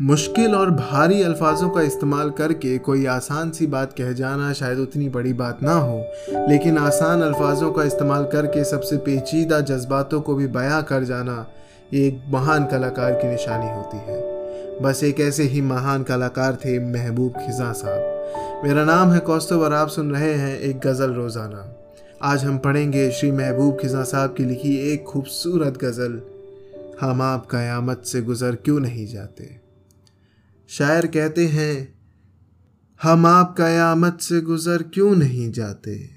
मुश्किल और भारी अल्फाजों का इस्तेमाल करके कोई आसान सी बात कह जाना शायद उतनी बड़ी बात ना हो, लेकिन आसान अल्फाजों का इस्तेमाल करके सबसे पेचीदा जज्बातों को भी बयां कर जाना एक महान कलाकार की निशानी होती है। बस एक ऐसे ही महान कलाकार थे महबूब खिजा साहब। मेरा नाम है कौस्तव और आप सुन रहे हैं एक गज़ल रोज़ाना। आज हम पढ़ेंगे श्री महबूब खिजा साहब की लिखी एक खूबसूरत गज़ल, हम आप क़यामत से गुज़र क्यों नहीं जाते? शायर कहते हैं, हम आप कयामत से गुज़र क्यों नहीं जाते?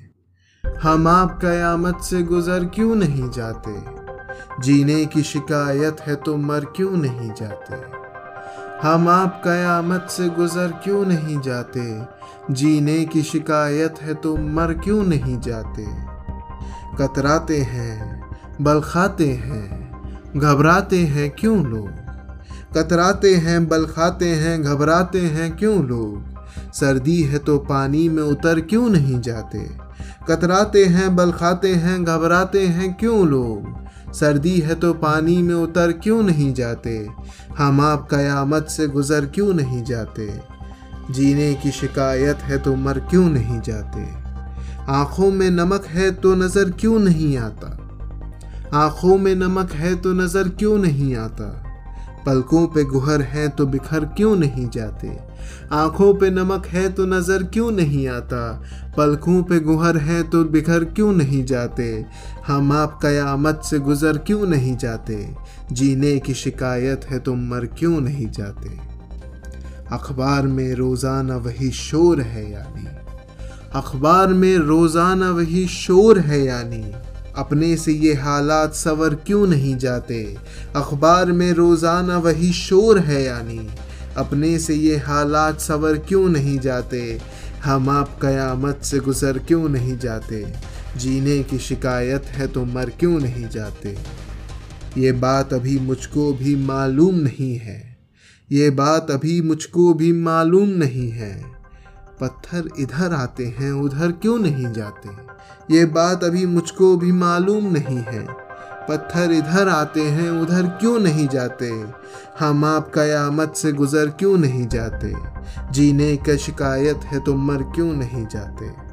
हम आप कयामत से गुज़र क्यों नहीं जाते? जीने की शिकायत है तो मर क्यों नहीं जाते? हम आप कयामत से गुज़र क्यों नहीं जाते? जीने की शिकायत है तो मर क्यों नहीं जाते? कतराते हैं, बलखाते हैं, घबराते हैं क्यों लोग? कतराते हैं बल खाते हैं, घबराते हैं क्यों लोग? सर्दी है तो पानी में उतर क्यों नहीं जाते? कतराते हैं बल खाते हैं, घबराते हैं क्यों लोग? सर्दी है तो पानी में उतर क्यों नहीं जाते? हम आप कयामत से गुज़र क्यों नहीं जाते? जीने की शिकायत है तो मर क्यों नहीं जाते? आँखों में नमक है तो नज़र क्यों नहीं आता? आँखों में नमक है तो नज़र क्यों नहीं आता? पलकों पे गुहर है तो बिखर क्यों नहीं जाते? आँखों पे नमक है तो नज़र क्यों नहीं आता? पलकों पे गुहर है तो बिखर क्यों नहीं जाते? हम आप कयामत से गुज़र क्यों नहीं जाते? जीने की शिकायत है तो मर क्यों नहीं जाते? अखबार में रोज़ाना वही शोर है यानी। अखबार में रोज़ाना वही शोर है यानी। अपने से ये हालात सवर क्यों नहीं जाते? अखबार में रोज़ाना वही शोर है यानी। अपने से ये हालात सवर क्यों नहीं जाते? हम आप कयामत से गुज़र क्यों नहीं जाते? जीने की शिकायत है तो मर क्यों नहीं जाते? ये बात अभी मुझको भी मालूम नहीं है। ये बात अभी मुझको भी मालूम नहीं है। पत्थर इधर आते हैं, उधर क्यों नहीं जाते? ये बात अभी मुझको भी मालूम नहीं है। पत्थर इधर आते हैं, उधर क्यों नहीं जाते? हम आप कयामत से गुज़र क्यों नहीं जाते? जीने का शिकायत है तो मर क्यों नहीं जाते?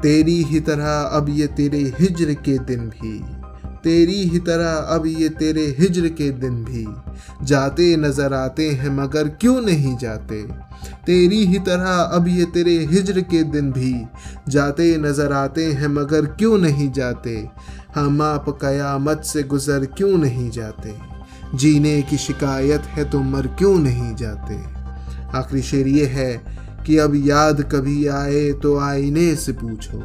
तेरी ही तरह अब ये तेरे हिजर के दिन भी। तेरी ही तरह अब ये तेरे हिजर के दिन भी जाते नज़र आते हैं, मगर क्यों नहीं जाते? तेरी ही तरह अब ये तेरे हिजर के दिन भी जाते नज़र आते हैं, मगर क्यों नहीं जाते? हम आप कयामत से गुज़र क्यों नहीं जाते? जीने की शिकायत है तो मर क्यों नहीं जाते? आखिरी शेर ये है कि अब याद कभी आए तो आईने से पूछो।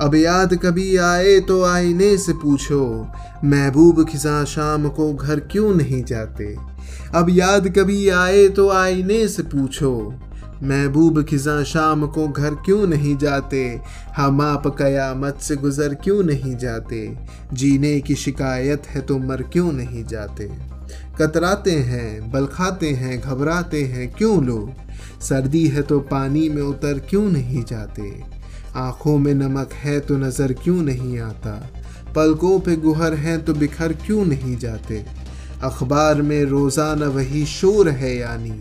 अब याद कभी आए तो आईने से पूछो, महबूब खिजा शाम को घर क्यों नहीं जाते? अब याद कभी आए तो आईने से पूछो, महबूब खिजा शाम को घर क्यों नहीं जाते? हम आप कयामत से गुज़र क्यों नहीं जाते? जीने की शिकायत है तो मर क्यों नहीं जाते? कतराते हैं, बलखाते हैं, घबराते हैं क्यों लोग? सर्दी है तो पानी में उतर क्यों नहीं जाते? आँखों में नमक है तो नज़र क्यों नहीं आता? पलकों पे गुहर हैं तो बिखर क्यों नहीं जाते? अखबार में रोज़ाना वही शोर है यानी।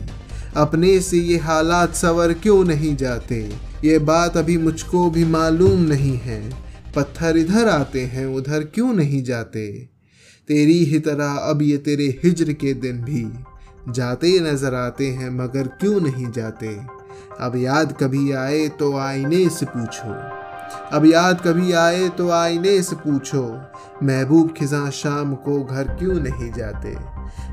अपने से ये हालात सवर क्यों नहीं जाते? ये बात अभी मुझको भी मालूम नहीं है। पत्थर इधर आते हैं, उधर क्यों नहीं जाते? तेरी ही तरह अब ये तेरे हिजर के दिन भी। जाते नज़र आते हैं, मगर क्यों नहीं जाते? अब याद कभी आए तो आईने से पूछो। अब याद कभी आए तो आईने से पूछो, महबूब खिजा शाम को घर क्यों नहीं जाते?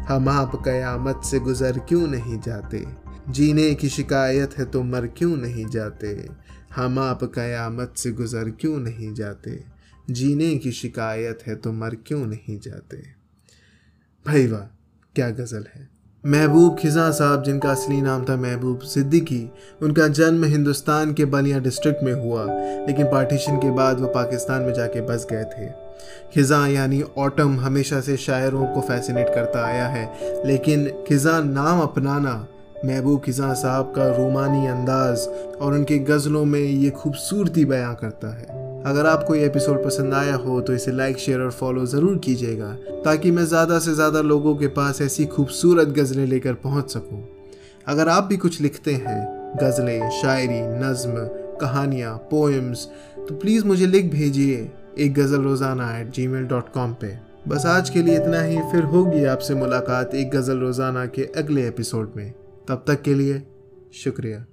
हम आप कयामत से गुज़र क्यों नहीं जाते? जीने की शिकायत है तो मर क्यों नहीं जाते? हम आप कयामत से गुज़र क्यों नहीं जाते? जीने की शिकायत है तो मर क्यों नहीं जाते? भाई वाह क्या गज़ल है? महबूब खिजा साहब, जिनका असली नाम था महबूब सिद्दीकी, उनका जन्म हिंदुस्तान के बलिया डिस्ट्रिक्ट में हुआ, लेकिन पार्टीशन के बाद वो पाकिस्तान में जाके बस गए थे। खिजा यानी ऑटम हमेशा से शायरों को फैसिनेट करता आया है, लेकिन खिजा नाम अपनाना महबूब खिजा साहब का रूमानी अंदाज और उनकी गज़लों में ये खूबसूरती बयां करता है। अगर आपको ये एपिसोड पसंद आया हो तो इसे लाइक शेयर और फॉलो ज़रूर कीजिएगा, ताकि मैं ज़्यादा से ज़्यादा लोगों के पास ऐसी खूबसूरत गज़लें लेकर पहुँच सकूँ। अगर आप भी कुछ लिखते हैं, गज़लें, शायरी, नज़म, कहानियाँ पोएम्स तो प्लीज़ मुझे लिख भेजिए एक गज़ल रोज़ाना at Gmail dot com पर बस आज के लिए इतना ही, फिर होगी आपसे मुलाकात एक गज़ल रोज़ाना के अगले एपिसोड में। तब तक के लिए शुक्रिया।